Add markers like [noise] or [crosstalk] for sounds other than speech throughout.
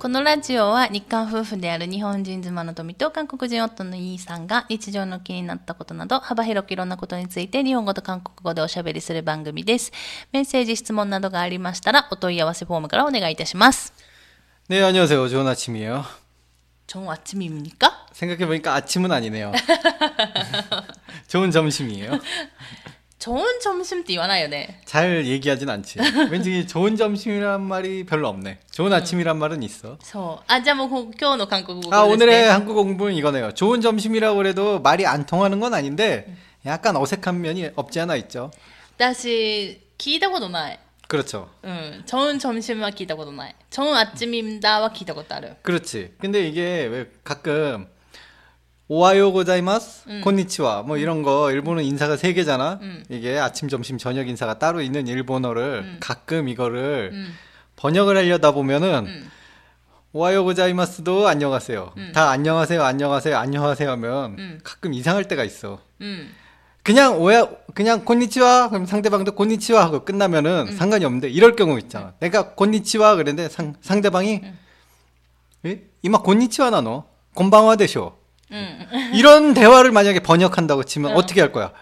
このラジオは日韓夫婦である日本人妻の富と韓国人夫のイーさんが日常の気になったことなど幅広くいろんなことについて日本語と韓国語でおしゃべりする番組です。メッセージ、質問などがありましたらお問い合わせフォームからお願いいたします。 네, 안녕하세요. 좋은 아침이에요. 좋은 아침입니까? 생각해보니까 아침은 아니네요. [laughs] 좋은 점심이에요. [laughs] 좋은 점심도 이와나요, 네. 잘 얘기하진 않지. 왠지 좋은 점심이란 말이 별로 없네. 좋은 음. 아침이란 말은 있어. 저 아자모 한국어. 아 오늘의 한국 공부는 이거네요. 좋은 점심이라고 해도 말이 안 통하는 건 아닌데 음. 약간 어색한 면이 없지 않아 있죠. 다시 기다고도 나요. 그렇죠. 응, 좋은 점심은 기다고도 나요. 좋은 아침입니다와 기다고 따르. 그렇지. 근데 이게 왜 가끔 오하요 고자이마스, 곤니치와 뭐 이런 거 일본은 인사가 세 개잖아. 이게 아침, 점심, 저녁 인사가 따로 있는 일본어를 가끔 이거를 음. 번역을 하려다 보면은 오하요 고자이마스도 안녕하세요. 다 안녕하세요, 안녕하세요, 안녕하세요 하면 가끔 이상할 때가 있어. 그냥 오야 그냥 곤니치와 그럼 상대방도 곤니치와 하고 끝나면은 상관이 없는데 이럴 경우 있잖아. 내가 곤니치와 그랬는데 상, 상대방이 에? 이마 곤니치와 나노 곤방와 되쇼. うん。 이런 대화를 만약에 번역한다고 치면 어떻게 할 거야?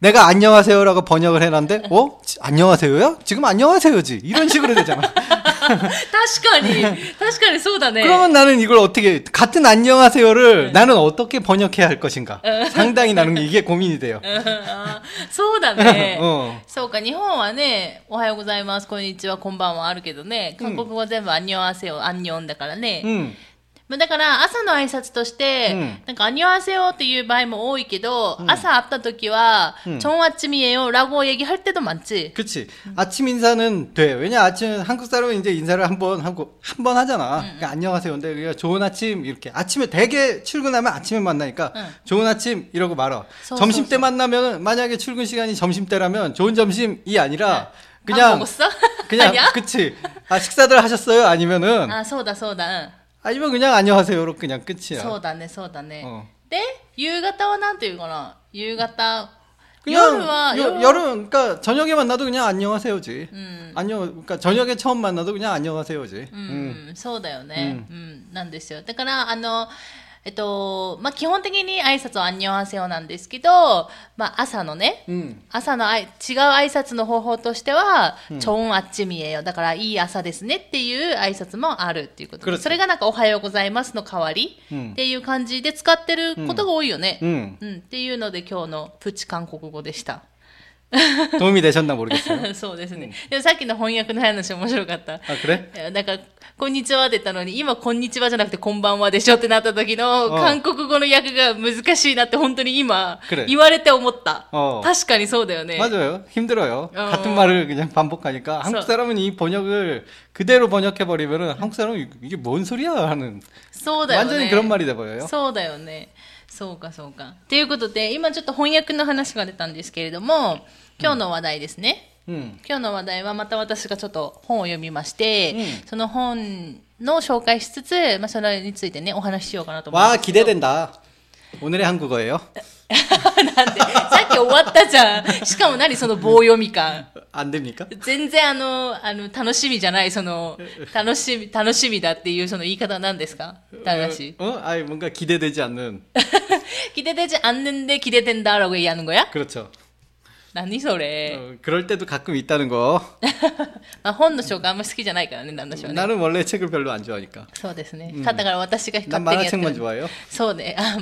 내가 안녕하세요라고 번역을 해놨는데 어? 지- 안녕하세요야? 지금 안녕하세요지. 이런 식으로 되잖아. [laughs] 確かに、確かにそうだね。 그러면 나는 이걸 어떻게 같은 안녕하세요를 나는 어떻게 번역해야 할 것인가? 상당히 나는 이게 고민이 돼요. うんあーそうだね。 어. そうか、日本はね、おはようございます、こんにちは、こんばんはあるけどね、韓国語は全部、アンニョンアセヨ、アンニョンだからね。 음. [laughs] まあだから、朝の挨拶として、うんなんか、アンニョンアセヨっていう場合も多いけど、朝会った時は、んチョンアッチミエヨ、ラゴ얘기할 때도 많지. 그치. 아침 인사는 돼. 왜냐, 아침, 한국 사람은 이제 인사를 한 번 하고, 한 번 하잖아. 그러니까 안녕하세요. 근데 그게 좋은 아침, 이렇게. 아침에 되게 출근하면 아침에 만나니까, 응. 좋은 아침, 이러고 말아. 소, 점심 소, 때 소. 만나면, 만약에 출근 시간이 점심 때라면, 좋은 점심이 아니라, 밥 그냥, 먹었어? 그냥, 아니야? [laughs] 그치. 아, 식사들 하셨어요? 아니면은, あ、そうだそうだ。 아니면 그냥 안녕하세요로 그냥 うん 끝이야. そうだね、そうだね。 어. で、夕方はなんていうかな夕方。 그냥, 夜は、 여, 여름, 그러니까 저녁에 만나도 그냥 안녕하세요지. うん。 안녕, 그러니까 저녁에 처음 만나도 그냥 안녕하세요지. うん、そうだよね。うん、なんですよ。だから、あの、 えっと、まあ、基本的に挨拶はアンニョンハセヨなんですけど、まあ、朝のね、うん、朝のあい違う挨拶の方法としては、ちょんあっちみえよ。だから、いい朝ですねっていう挨拶もあるっていうことで。それがなんか、おはようございますの代わりっていう感じで使ってることが多いよね。うん。うん、うん、っていうので、今日のプチ韓国語でした。 도움이 되셨나 모르겠어요. [laughs] そうですね。でもさっきの翻訳の話面白かった。 아, 그래? いやなんか、こんにちはって言ったのに、今、こんにちはじゃなくて、こんばんはでしょってなった時の、うん韓国語の訳が難しいなって、本当に今くれ、言われて思った。어. 確かにそうだよね。 맞아요. 힘들어요. 어. 같은 말을 그냥 반복하니까 한국 서- 사람은 이 번역을 그대로 번역해 버리면은 한국 사람은 이- 이게 뭔 소리야 하는 そうだよね。 완전히 그런 말이 돼 버려요. そうだよね。 そうか、そうか。ということで、今ちょっと翻訳の話が出たんですけれども、今日の話題ですね。 음. 今日の話題はまた私がちょっと本を読みまして、うんその本の紹介しつつ、まあ、それについてね、お話ししようかなと思いま 와 すけど。 기대된다. 오늘의 한국어예요. なんで、さっき終わったじゃん。しかも何その棒読み感。 안 됩니까? 全然あの、あの、楽しみじゃない、その、楽しみ、楽しみだっていうその言い方は何ですか正しい。 어? 아니 뭔가 기대되지 않는 [laughs] 기대되지않는데기대된다라고얘기하는거야 그렇죠. 何それ、 어, 그럴 때도 가끔 있다는 거. [laughs] まあ、本の紹介あんま好きじゃないからね、旦那氏はね。 나는 원래 책을 별로 안 좋아하니까. そうですね。だから私が 난 勝手にやって 만화책만 る。 좋아해요. そうね。あ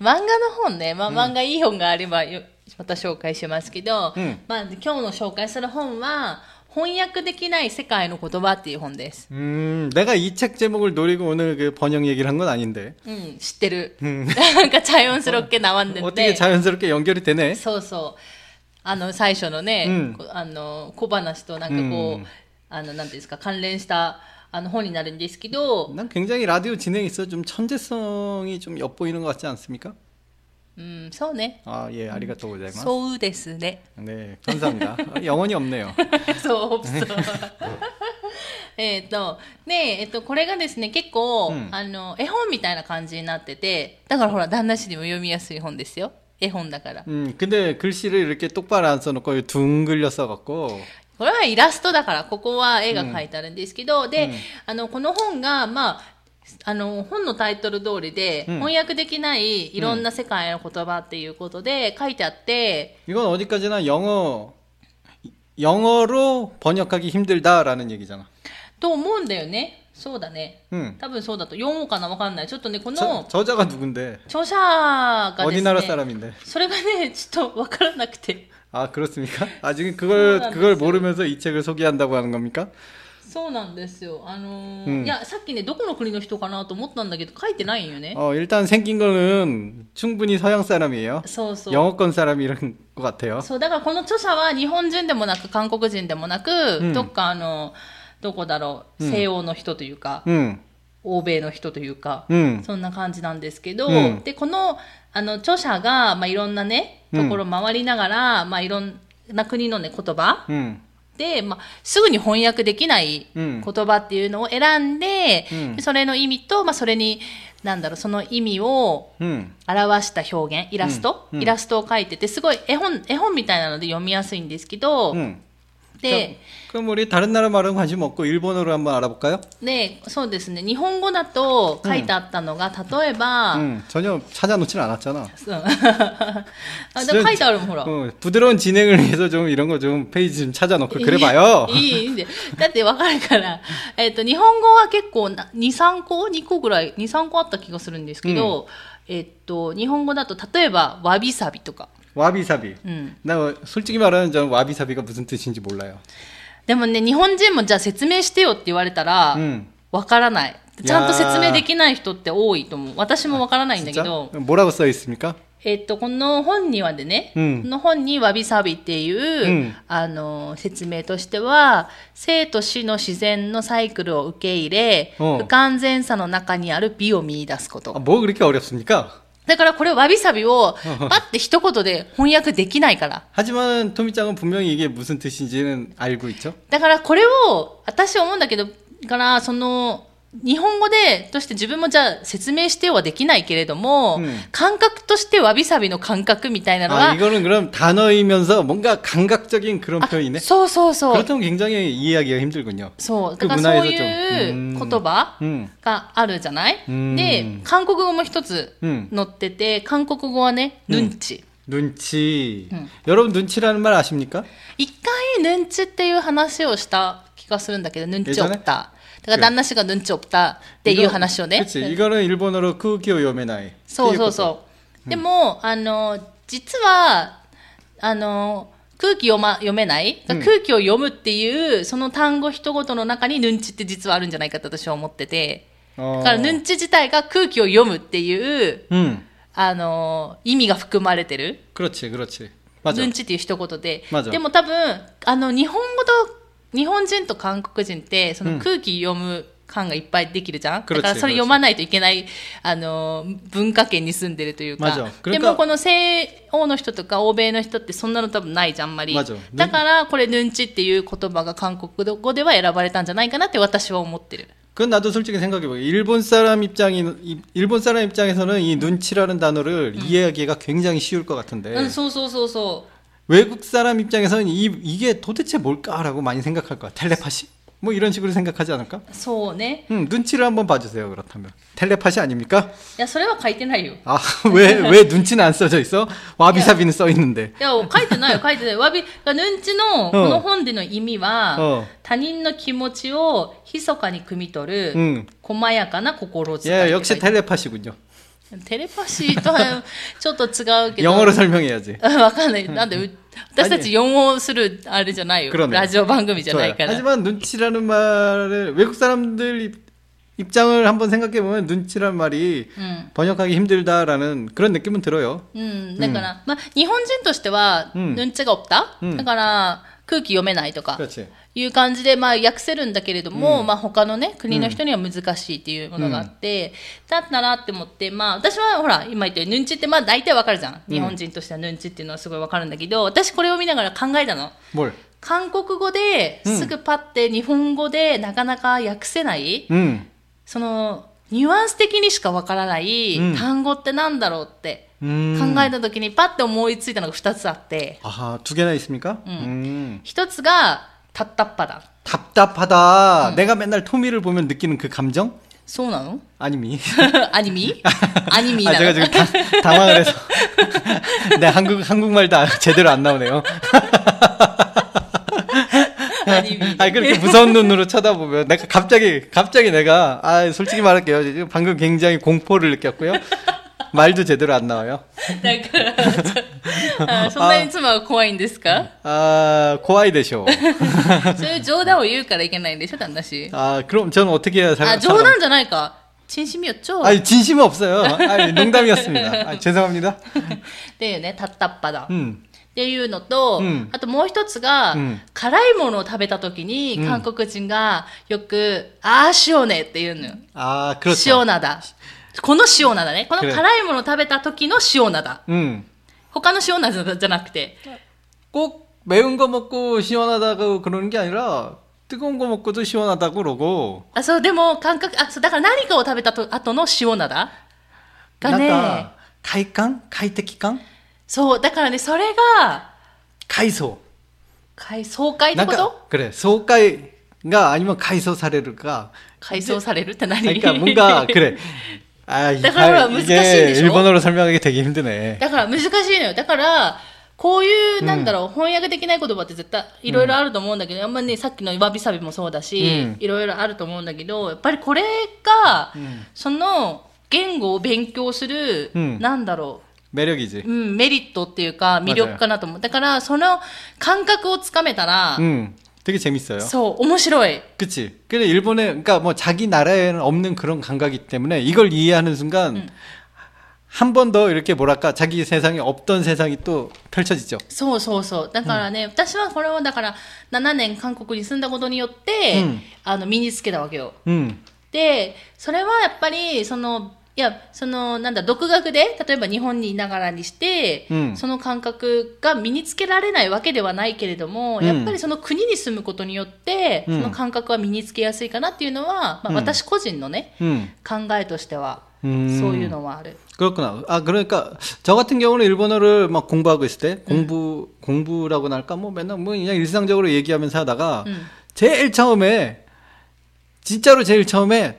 漫画の本ね。まあ、漫画いい本があればよ、また紹介しますけど、うんまあ、今日の紹介する本は、翻訳できない世界の言葉っていう本です。 음, 내가 이 책 제목을 노리고 오늘 그 번역 얘기를 한 건 아닌데. うん、知ってる。なんか、チャヨンスロッケ[laughs] 나왔는데 어떻게 자연스럽게 연결이 되네. そうそう。 あの、最初のね、うんこあの、小話となんかこう、うんあの、なんていうんですか、関連した、あの、本になるんですけど、 난 굉장히 라디오 진행에 있어 좀 천재성이 좀 엿보이는 것 같지 않습니까? うん、そうね。 아, 예, 아리가또 고자이마스. そうですね。 네, 감사합니다. 아, 영혼이 없네요. [laughs] そう、そう。[laughs] えっと、で、えっと、これがですね、結構、うんあの、絵本みたいな感じになってて、だからほら、旦那氏にも読みやすい本ですよ。 絵本だから。 음, 근데 글씨를 이렇게 똑바로 안 써놓고 둥글려 써갖고 これはイラストだから、ここは絵が描いてあるんですけど、で、あの、この本が、まあ、 あの、本のタイトル通りで、うん翻訳できないいろんな世界の言葉っていうことで書いてあって、 이건 어디까지나 영어 영어로 번역하기 힘들다라는 얘기잖아. と思うんだよね。 そうだね。 응. 多分そうだと。読もうかなわかんない。ちょっとね、こ 저, の 저자가 누군데? 著者がで 어디 す 나라 ね、 사람인데? それがね、ちょっとわからなくて。 아 그렇습니까? 아 지금 그걸 그건 그걸 아니었어요. 모르면서 이 책을 소개한다고 하는 겁니까? そうなんですよ。あのーうんいや、さっきね、どこの国の人かなと思ったんだけど、書いてないんよね。 어 일단 생긴 거는 충분히 서양 사람이에요. そうそう。 영어권 사람이란 것 같아요. そう、だからこの著者は日本人でもなく、韓国人でもなく、んどっかあの、 どこだろう、西欧の人というか、欧米の人というか、そんな感じなんですけど、で、この、あの、著者が、まあ、いろんなね、ところ回りながら、まあ、いろんな国のね、言葉、で、まあ、すぐに翻訳できない言葉っていうのを選んで、うん、それの意味と、まあ、それに、なんだろう、その意味を表した表現、イラスト、うん、イラストを描いてて、すごい絵本、絵本みたいなので読みやすいんですけど、うん。 응. で、 그럼 우리 다른 나라 말은 관심 없고 일본어로 한번 알아볼까요? で、そうですね、日本語だと書いてあったのが、例えば、 응, 전혀 찾아놓진 않았잖아. [laughs] そうあでも書いてあるもん、ほら。 어, 부드러운 진행을 위해서 좀 이런 거 좀 페이지 좀 찾아놓고 그래봐요. [laughs] いい、いいんで。だってわかるから。えっ、と、日本語は結構な、2、3個 ?2 個ぐらい、2、3個あった気がするんですけど、えっ、と、日本語だと、例えば、わびさびとか。 와비사비. うん。 나 솔직히 말하면 저는 와비사비가 무슨 뜻인지 몰라요. でもね、日本人もじゃあ説明してよって言われたら、 응. わからない。いちゃんとやー説明できない人って多いと思う。私もわからないんだけ 진짜? ど、 뭐라고 써 있습니까? えっと、この本にはでね、うんこの本にわびさびっていう、うんあの、説明としては、生と死の自然のサイクルを受け入れ、うん不完全さの中にある美を見出すこ 아, と。 뭐 그렇게 어렵습니까? だからこれわびさびを、パッて一言で翻訳できないから。 하지만 토미짱은 분명히 이게 무슨 뜻인지는 알고 있죠? だからこれを、私は思うんだけど、から、その、 日本語で、として自分もじゃあ説明してはできないけれども、うん感覚としてわびさびの感覚みたいなの 아 は、 이거는 그럼 단어이면서 뭔가 감각적인 그런 あ 표현이네. そうそうそう。 그렇다면 굉장히 이해하기가 힘들군요. そう。 그 だからそう 문화에서 いう좀 言葉 음, があるじゃない、うんで、韓国語も一つ 음. 載ってて、韓国語はね、ヌンチ。 눈치. 음. 여러분 눈치라는 말 아십니까? 一回ヌンチっていう話をした気がするんだけど、ヌンチオプ 예전에 タ。 だから旦那氏がヌンチオプタっていう話をね。 그렇지. 이거는 일본어로 쿠키오 요메나이. そうそうそう。でも、あの、実は、あの、空気読,、ま、読めない、うん空気を読むっていう、その単語一言の中にヌンチって実はあるんじゃないかって私は思ってて。 어. だから、ヌンチ自体が空気を読むっていう、 음. あの、意味が含まれてる。 그렇지, 그렇지. 맞아. ヌンチっていう一言でま。ずでも多分、あの、日本語と、 日本人と韓国人って、その空気読む感がいっぱいできるじゃん、クロチだからそれ読まないといけない、あの、文化圏に住んでるというまずか。クレカでもこの西欧の人とか欧米の人ってそんなの多分ないじゃん、あんまり。まずだから、これ、ヌンチっていう言葉が韓国語では選ばれたんじゃないかなって私は思ってる。 그건 나도 솔직히 생각해보고 일본 사람 입장이 이- 일본 사람 입장에서는 이 눈치라는 단어를 이해하기가 굉장히 쉬울 것 うん、 같은데 そうそうそうそう。 외국 사람 입장에서는 이 이게 도대체 뭘까라고 많이 생각할 거야. 텔레파시? 뭐 이런 식으로 생각하지 않을까? そうね。 음, 눈치를 한번 봐주세요. 그렇다면 텔레파시 아닙니까? いや、それは書いてないよ。 아 [laughs] 왜 왜 눈치는 [laughs] 안 써져 있어? 와비사비는 써 있는데. いや、書いてないよ、書いてない。わび、ヌンチの、この本での意味は、うん他人の気持ちを密かに汲み取る、 음, 細やかな心遣い 예 って書い 역시 てある。 텔레파시군요. テレパシーとはちょっと違うけど。 [laughs] 영어로 설명해야지. わかんない。なんで、う 私たち4をするあれじゃないよ。 그러네 ラジオ番組じゃない 좋아요. から。 하지만 눈치라는 말을 외국 사람들 입- 입장을 한번 생각해 보면 눈치란 말이 うん。 번역하기 힘들다라는 그런 느낌은 들어요. うん。だから、まあ、日本人としては、うんヌンチがおった、うんだから、空気読めないとか。 いう感じで、まあ、訳せるんだけれども、うん、まあ、他のね、国の人には難しいっていうものがあって、うん、だったらって思って、まあ、私はほら、今言ったように、ヌンチってまあ、大体わかるじゃん。日本人としてはヌンチっていうのはすごいわかるんだけど、私これを見ながら考えたの。韓国語ですぐパって日本語でなかなか訳せない、うん、その、ニュアンス的にしかわからない単語ってなんだろうって。考えた時にパッて思いついたのが2つあって。あは、つげないですみか？うん。1つが、 답답하다. 답답하다. 음. 내가 맨날 토미를 보면 느끼는 그 감정? 소나노? 아니미. [laughs] 아니미? 아니미. 아, 제가 지금 다, 당황을 해서. 네, 한국, 한국말도 아, 제대로 안 나오네요. 아니미. 아니, 그렇게 무서운 눈으로 쳐다보면, 내가 갑자기, 갑자기 내가, 아, 솔직히 말할게요. 지금 방금 굉장히 공포를 느꼈고요. 말도 제대로 안 나와요. だから、あそんなに妻は怖いんですか 아, 고아이 되쇼. そういう冗談を言うからいけないんでしょ、旦那氏。 아, 그럼 저는 어떻게 해야 あ、 살, 冗談じゃないか。진심이었죠 아니, 진심 없어요. 아니, 농담이었습니다. [laughs] 아, 죄송합니다. っていうね、たったっぱだ。 음. っていうのと、うんあともう一つが、うん辛いものを食べた時に、韓国人がよく、あー塩ねって言うのよ。 아, 그렇죠. 塩灘。 この塩灘ね。この그래 辛いものを食べた時の塩灘。 음. 他の塩灘じゃなくて。 꼭 매운 거 먹고 시원하다고 그러는 게 아니라 뜨거운 거 먹고도 시원하다고 그러고 あ、そう、でも感覚、あ、そう、だから何かを食べたと後の塩灘がね、 뭔가快感?快適感? そう、だからね、それが、 가이소. 海爽快ってこ 뭔가 と 그래. 소가이가 아니면 가이소 사레르가 改装されるって何 그러니까 뭔가 그래. [laughs] 아, 이- 그러니까 아, 뭔가 이게難しいでしょ? 일본어로 설명하기 되게 힘드네. だから難しいのよ。だから、こういう、なんだろう、翻訳できない言葉って絶対いろいろあると思うんだけど、あんまね、さっきのわびさびもそうだしうん、いろいろあると思うんだけど、やっぱりこれが、んその言語を勉強する、うんなんだろ 매력이지. う、うん、メリットっていうか魅力かなと思う。だから、その感覚をつかめたら、 음. 되게 재밌어요. そう、面白い。 그치. 근데 일본에, 그러니까 뭐 자기 나라에는 없는 그런 감각이기 때문에 이걸 이해하는 순간 한 번 더 이렇게 뭐랄까 자기 세상에 없던 세상이 또 펼쳐지죠. そうそうそう。だからね、私はこれはだから、7年韓国に住んだことによって、うんあの、身につけたわけよ。 음. で、それはやっぱり、その、 いや、その、なんだ、独学で、例えば日本にいながらにして、うんその感覚が身につけられないわけではないけれども、うんやっぱりその国に住むことによって、うんその感覚は身につけやすいかなっていうのは、まあ、うん私個人のね、 음. 考えとしては、 음. そういうのはある。 그렇구나. 아, 그러니까, 저 같은 경우는 일본어를 막 공부하고 있을 때, 공부, 공부라고나 할까? 뭐 맨날 뭐 그냥 일상적으로 얘기하면서 하다가, 음. 제일 처음에, 진짜로 제일 처음에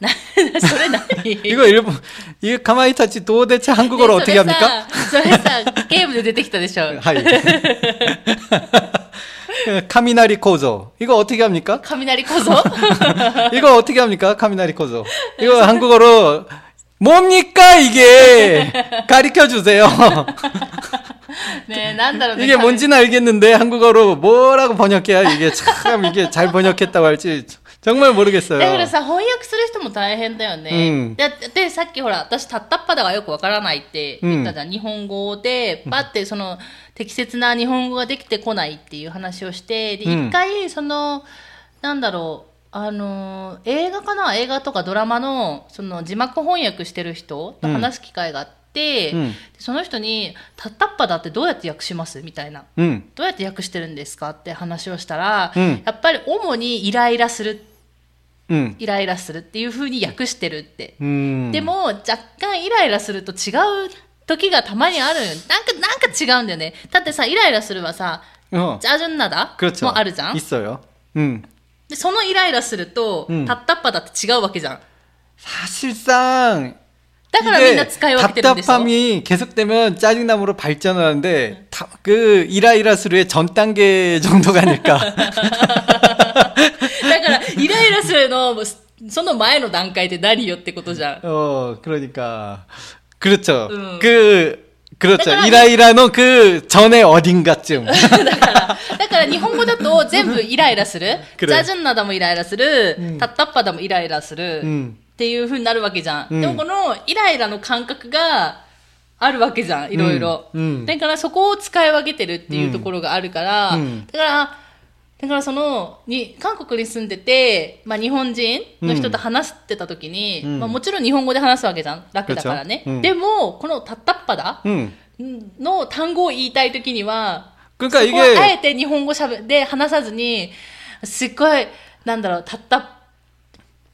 なそれ何 [laughs] 이거 일본 이 카마이타치 도대체 한국어로 ね 어떻게 それ 합니까? さそれさ、ゲームで出てきたでしょ。 하이. 카미나리 코조. 이거 어떻게 합니까? 雷こそ [laughs] 이거 어떻게 합니까? 카미나리 코조. 이거 한국어로 뭡니까 이게? 가르쳐 주세요. [laughs] ねなんだろうね。 이게 뭔지는 알겠는데 한국어로 뭐라고 번역해야 이게 참 이게 잘 번역했다고 할지 정말 모르겠어요. だからさ、翻訳する人も大変だよね。うんだってで、さっきほら、私、たったっぱだがよくわからないって言ったじゃん。日本語で、パってその、適切な日本語ができてこないっていう話をして、で、うん一回、その、なんだろう、あのー、映画かな映画とかドラマの、その、字幕翻訳してる人と話す機会があって、うんでその人に、たったっぱだってどうやって訳しますみたいな。 음. どうやって訳してるんですかって話をしたら、うんやっぱり主にイライラする 음. イライラするっていう風に訳してるって。 음. でも、若干イライラすると違う時がたまにある。なんか、なんか違うんだよね。だってさ、イライラするはさ、 어. ジャジュンナダ 그렇죠. もあるじゃん 있어요. 음. で、そのイライラすると、うんたったっぱだって違うわけじゃん。 사실상 だからみんな使い分けてるんでしょ 답답함이 계속되면 짜증남으로 발전을 하는데 다- 그 이라이라스루의 전 단계 정도가 아닐까. [laughs] だか[laughs] ら、イライラするの、その前の段階で何よってことじゃん。 [laughs] 어, 그러니까 그렇죠. 음. 그 그렇죠. 그러니까 이라이라는 그 전에 어딘가쯤. だから、だから日本語だと全部イライラする。くれジャジュンナダもイライラする。タッタッパダもイライラする。うんっていう風になるわけじゃん。うんでもこのイライラの感覚があるわけじゃん。いろいろ。うんうんだからそこを使い分けてるっていうところがあるから、うんだから、 だからそのに韓国に住んでて、まあ、日本人の人と話してた時に、うん、まあ、もちろん日本語で話すわけじゃん。楽だからね、うん、でもこの「たったっぱだ」の単語を言いたい時には、うん、そこはあえて日本語しゃべで話さずにすっごいなんだろう「たったっぱ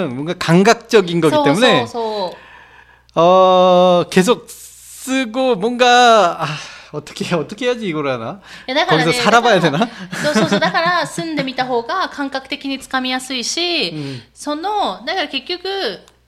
뭔가 감각적인 거기 そうそう 때문에 そう 어 계속 쓰고 뭔가 아, 어떻게 어떻게 해야지 이걸 하나? いやだからね 거기서 살아봐야 だから 되나? そうそうそうだから住んでみた方が感覚的につかみやすいし、そのだから結局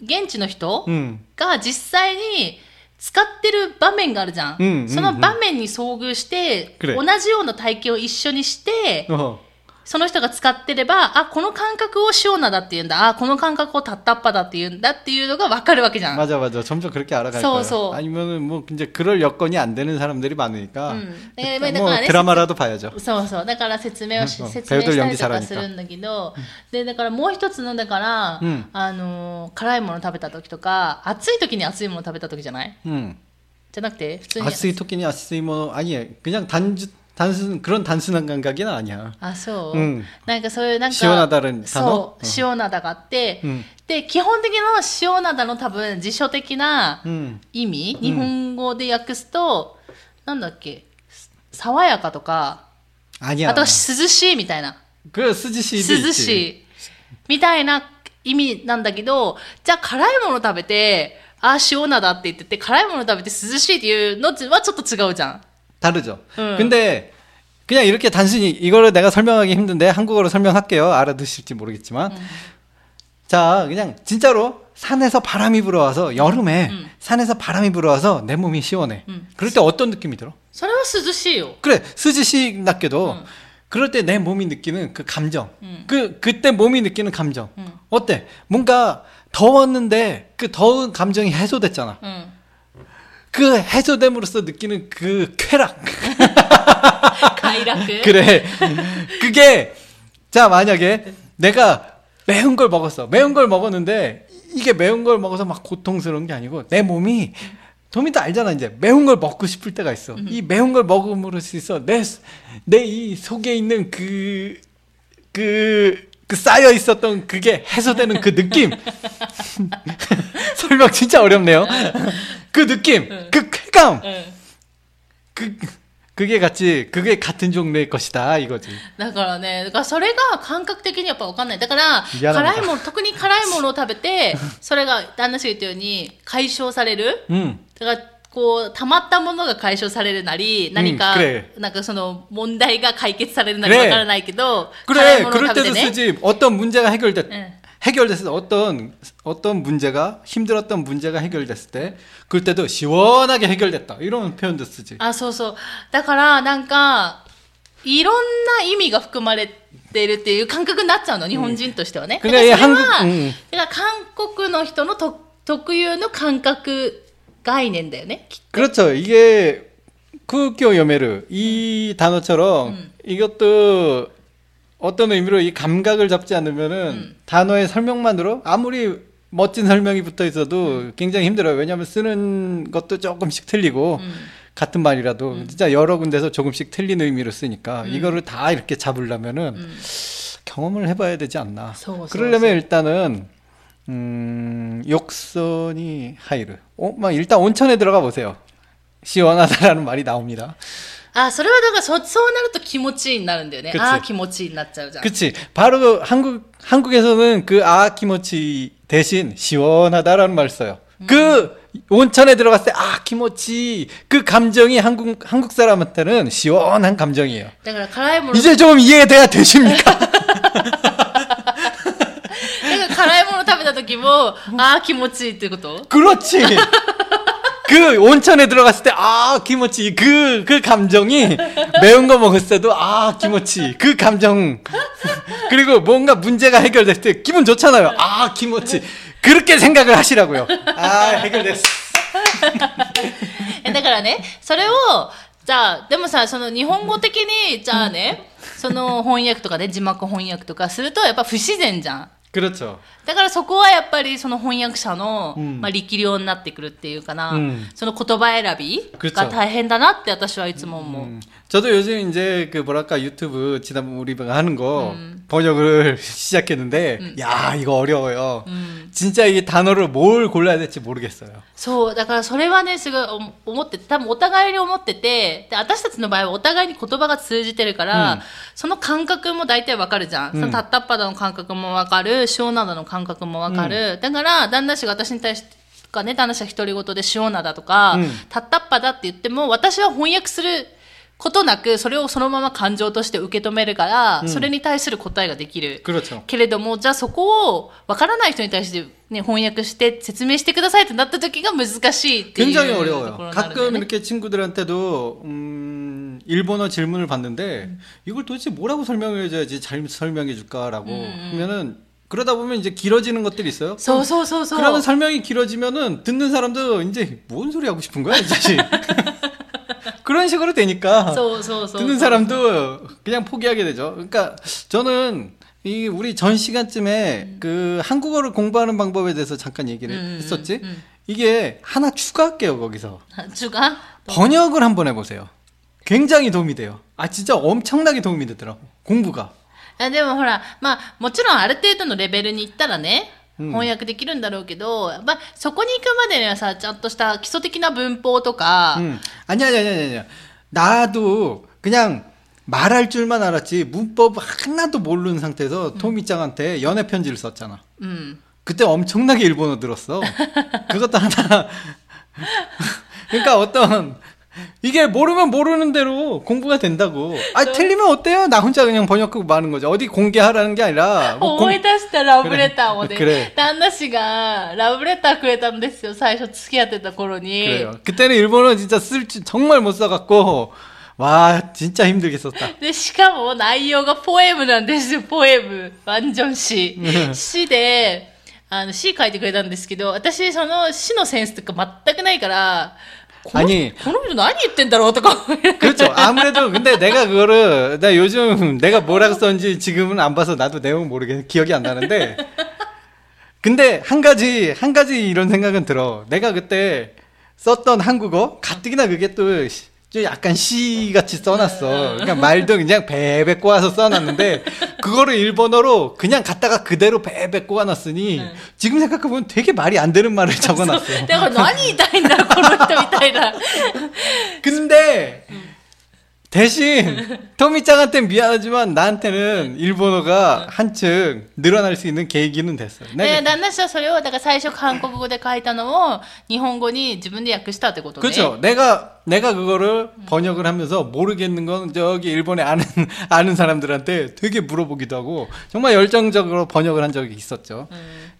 現地の人 음. が実際に使ってる場面があるじゃん、うんうんうんその場面に遭遇して、くれ同じような体験を一緒にして、 어. その人が使ってればあこの感覚を塩ナだって言うんだあこの感覚をタッタッパだって言うんだっていうのが分かるわけじゃん 맞아 맞아 점점 그렇게 알아갈 소, 거야. 소. 아니면은 뭐 이제 그럴 여건이 안 되는 사람들이 많으니까 음. 네, 일단 네, 뭐 네, 드라마라도 봐야죠. そうそうだから説明をしうん説明したりと 배우들연기잘하니까 かするんだけど、でだからもう一つのだから、うんあのー辛いもの食べた時とか暑い時に熱いもの食べた時じゃない 음. じゃなくて普通に 아스이 토끼니 아스이 뭐 아니 그냥 단주 단순 그런 단순한 감각은 아니야. あそう、うんなんかそういうなんか塩灘単語そう、うん塩灘があって、うんで基本的な塩灘の多分辞書的な 음. 意味、日本語で訳すとなんだっけ爽やかとか 아니야. あとは涼しいみたいな 그 스지시 涼しいみたいな意味なんだけどじゃあ辛いもの食べてあ塩灘って言ってて辛いもの食べて涼しいっていうのはちょっと違うじゃん 다르죠. 음. 근데 그냥 이렇게 단순히 이거를 내가 설명하기 힘든데 한국어로 설명할게요. 알아드실지 모르겠지만. 음. 자, 그냥 진짜로 산에서 바람이 불어와서 여름에 음. 산에서 바람이 불어와서 내 몸이 시원해. 음. 그럴 때 어떤 느낌이 들어? 설마 스즈시요. 그래, 스즈시 낮게도 그럴 때 내 몸이 느끼는 그 감정. 그 그때 몸이 느끼는 감정. 어때? 뭔가 더웠는데 그 더운 감정이 해소됐잖아. 그 해소됨으로써 느끼는 그 쾌락. [laughs] 가이라크. 그. 그래. 그게 자 만약에 내가 매운 걸 먹었어. 매운 걸 먹었는데 이게 매운 걸 먹어서 막 고통스러운 게 아니고 내 몸이 도미도 알잖아 이제 매운 걸 먹고 싶을 때가 있어. 이 매운 걸 먹음으로써 내 내 이 속에 있는 그 그 그 쌓여 있었던 그게 해소되는 그 느낌. [laughs] 설명 진짜 어렵네요. 그 느낌, 그 쾌감, うん、 그 그게 같이 그게 같은 종류의 것이다 이거지. だからねだからそれが感覚的にやっぱ分かんないだから嫌なんだ辛いもの特に辛いものを食べてそれが旦那氏が言ったように解消される 음. だから こう溜まったものが解消されるなり何か、くれなんかその問題が解決されるなりくれわからないけど辛い 그래 ものを 그럴 食べて 때도 ね 쓰지 어떤 문제가 해결됐 응. 해결됐을 때 어떤 어떤 문제가 힘들었던 문제가 해결됐을 때 그럴 때도 시원하게 해결됐다 이런 표현도 쓰지 あそうそうだからなんかいろんな意味が含まれてるっていう感覚になっちゃうの日本人としてはね、くだからそれは、れ韓国うんだから韓国の人のと特有の感覚 概念だよねきっ 그렇죠 이게 쿠교 요메르 이 단어처럼 이것도 어떤 의미로 이 감각을 잡지 않으면은 단어의 설명만으로 아무리 멋진 설명이 붙어 있어도 굉장히 힘들어요. 왜냐하면 쓰는 것도 조금씩 틀리고 같은 말이라도 진짜 여러 군데서 조금씩 틀린 의미로 쓰니까 이거를 다 이렇게 잡으려면은 경험을 해봐야 되지 않나. 소, 소, 그러려면 일단은 음, 욕선이 하이르. 어, 막 일단 온천에 들어가 보세요. 시원하다라는 말이 나옵니다. あ、それはだからそ、そうなると気持ちいいになるんだよね。 그치 ああ、気持ちいいになっちゃうじゃん。 그치. 바로 그 한국, 한국에서는 그 아키모치 대신 시원하다라는 말을 써요. 그 온천에 들어갔을 때 아키모치 그 감정이 한국, 한국 사람한테는 시원한 감정이에요. だから辛いもの、 이제 좀 이해돼야 되십니까? [laughs] た時も、ああ、気持ちいいってこと 그렇지. 그 온천에 들어갔을 때, 아, 김치. 그, 그 감정이 매운 거 먹었을 때도, 아, 김치. 그 감정. 그리고 뭔가 문제가 해결될 때 기분 좋잖아요. 아, 김치. 그렇게 생각을 하시라고요. 아, 해결됐어. えだからね、それを、じゃあ、でもさ、その日本語的に、じゃあね、その翻訳とかね、字幕翻訳とかすると、やっぱ不自然じゃん。 그렇죠. だからそこはやっぱりその翻訳者の、うんまあ、力量になってくるっていうかな、うんその言葉選び 그렇죠 が大変だなって私はいつも思う。 음, 저도 요즘 이제 그 뭐랄까 유튜브 지난번 우리가 하는 거 번역을 [laughs] 시작했는데, 야, 이거 어려워요. うん、 진짜 이 단어를 뭘 골라야 될지 모르겠어요. そう、だからそれはね、すごいお思ってて、多分お互いに思ってて、で、私たちの場合はお互いに言葉が通じてるから、うんその感覚も大体わかるじゃん。うんそのタッタッパダの感覚もわかる、塩灘の感覚もわかる。だから、旦那氏が私に対して、かね、旦那氏が独り言で塩灘とか、うんタッタッパだって言っても、私は翻訳する ことなく、それをそのまま感情として受け止めるから、うんそれに対する答えができる。 그렇죠. けれども、じゃあそこを分からない人に対して、ね、翻訳して説明してくださいってなった時が難しいっていう 굉장히 とこ 어려워요. ろになるんだよ 가끔 ね。 이렇게 친구들한테도 음, 일본어 질문을 받는데 이걸 도대체 뭐라고 설명해줘야지 잘 설명해 줄까라고 하면은 그러다 보면 이제 길어지는 것들이 있어요. そうそうそうそう。 그러면 설명이 길어지면은 듣는 사람도 이제 뭔 소리 하고 싶은 거야, 이 자식. 그런 식으로 되니까 そうそうそう。 듣는 사람도 그냥 포기하게 되죠. 그러니까 저는 이 우리 전 시간쯤에 그 한국어를 공부하는 방법에 대해서 잠깐 얘기를 음, 했었지. 음. 이게 하나 추가할게요 거기서 主が 번역을 한번 해보세요. 굉장히 도움이 돼요. 아 진짜 엄청나게 도움이 되더라고 공부가. あでもほら、まあ、もちろんある程度のレベルに行ったらね、うん 翻訳できるんだろうけど、まあ、そこに行くまでにはさ、ちゃんとした基礎的な文法とか、 음. 아니야 아니야 아니야 아니야. 나도 그냥 말할 줄만 알았지 문법 하나도 모르는 상태에서 토미짱한테 연애 편지를 썼잖아. うん。 그때 엄청나게 일본어 들었어. 그것도 하나. [laughs] 그러니까 어떤 이게 모르면 모르는 대로 공부가 된다고. 아 틀리면 어때요? 나 혼자 그냥 번역하고 마는 거죠. 어디 공개하라는 게 아니라. 뭐 思い出したラブレターをねくれ、旦那氏がラブレターくれたんですよ、最初付き合ってた頃に。 [laughs] 그래요. 그때는 일본어 진짜 쓸 줄 정말 못 써갖고 와 진짜 힘들게 썼다. で、しかも内容がポエムなんですよ、ポエム。ワンジョン詩。詩で、あの、詩書いてくれたんですけど、私、その詩のセンスとか全くないから、この 아니 그럼도 난이 있댄다로 어떡하 그렇죠. 아무래도 근데 내가 그거를 나 요즘 내가 뭐라고 썼는지 지금은 안 봐서 나도 내용 모르게 기억이 안 나는데. 근데 한 가지 한 가지 이런 생각은 들어. 내가 그때 썼던 한국어 가뜩이나 그게 또 좀 약간 시 같이 써놨어. 그러니까 말도 그냥 베베 꼬아서 써놨는데 그거를 일본어로 그냥 갖다가 그대로 베베 꼬아놨으니 응. 지금 생각해보면 되게 말이 안 되는 말을 적어놨어. 내가 난이 있다 있나 그런 또 같다. 근데 응. 대신 토미짱한테 미안하지만 나한테는 일본어가 한층 늘어날 수 있는 계기는 됐어. で、 내가 旦那氏はそれを、だから最初韓国語で書いたのを日本語に自分で訳したってことね。 그렇죠. 내가 내가 그거를 번역을 하면서 모르겠는 건 저기 일본에 아는 [laughs] 아는 사람들한테 되게 물어보기도 하고 정말 열정적으로 번역을 한 적이 있었죠.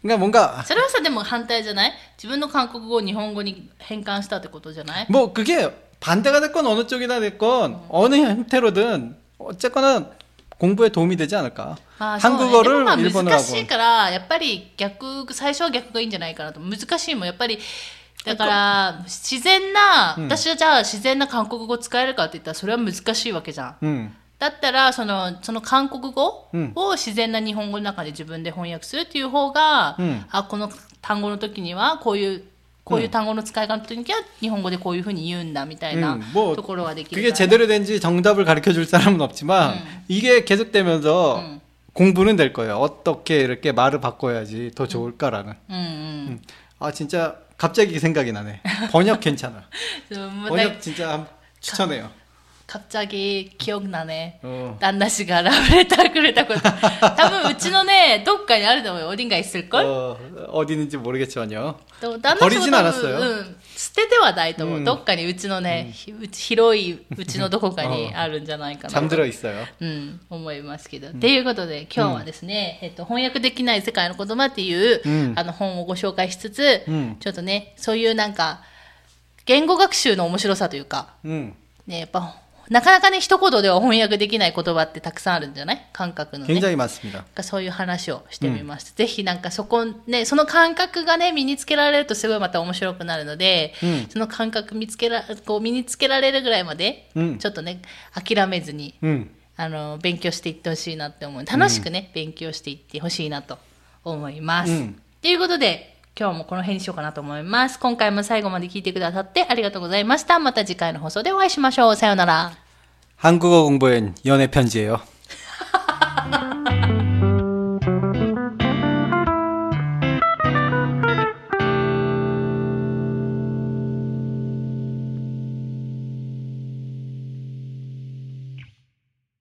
그러니까 뭔가 それはさ、でも反対じゃない自分の韓国語を日本語に変換したってことじゃない 뭐 그게 반대가 됐건 어느 쪽이나 됐건 어느 형태로든 어쨌거나 공부에 도움이 되지 않을까. あーそうね 한국어를 でもまあ 일본어로 難しいから、やっぱり逆、最初は逆がいいんじゃないかなと。難しいもん、やっぱり、だから、自然な、うん私はじゃあ自然な韓国語使えるかって言ったら、それは難しいわけじゃん。 음. だったら、その、その韓国語うんを自然な日本語の中で自分で翻訳するっていう方が、うんあ、この単語の時には、こういう、 こういう単語の使い方の時には、日本語でこういうふうに言うんだ、みたいな 음, 뭐 ところができる 그게 からね、 제대로 된지 정답을 가르쳐 줄 사람은 없지만 이게 계속되면서 음. 공부는 될 거예요. 어떻게 이렇게 말을 바꿔야지 더 좋을까라는. うんうん。 아 진짜 갑자기 생각이 나네. 번역 괜찮아. そうもうだい 번역 진짜 한- 추천해요. 갑자기 기억나네. 어. 난나 씨가 라브레터 그랬다고. 다분 우치노네, どっかにあると思うよ. 어딘가 있을걸? 어, 어디 있는지 모르겠지만요. 또 난나 버리진 씨도 않았어요. うん捨ててはないと思う。うんどっかにうちのね、ひうち広いうちのどこかにあるんじゃないかな。 잠들어 있어요. うん、思いますけど。っていうことで、今日はですね、えっと、翻訳できない世界の言葉っていう、うんあの本をご紹介しつつ、うんちょっとね、そういうなんか、言語学習の面白さというか、 음. ね、やっぱ、 なかなかね、一言では翻訳できない言葉ってたくさんあるんじゃない感覚のね。 굉장히 많습니다. なんかそういう話をしてみました。ぜひなんかそこね、その感覚がね、身につけられるとすごいまた面白くなるので、うんその感覚見つけら、こう身につけられるぐらいまで、うんちょっとね、諦めずに、 음. あの、勉強していってほしいなって思う。楽しくね、勉強していってほしいなと思います。うんということで、 今日もこの辺にしようかなと思います。今回も最後まで聞いてくださってありがとうございました。また次回の放送でお会いしましょう。さようなら。 한국어 공부엔 연애 편지예요. [laughs]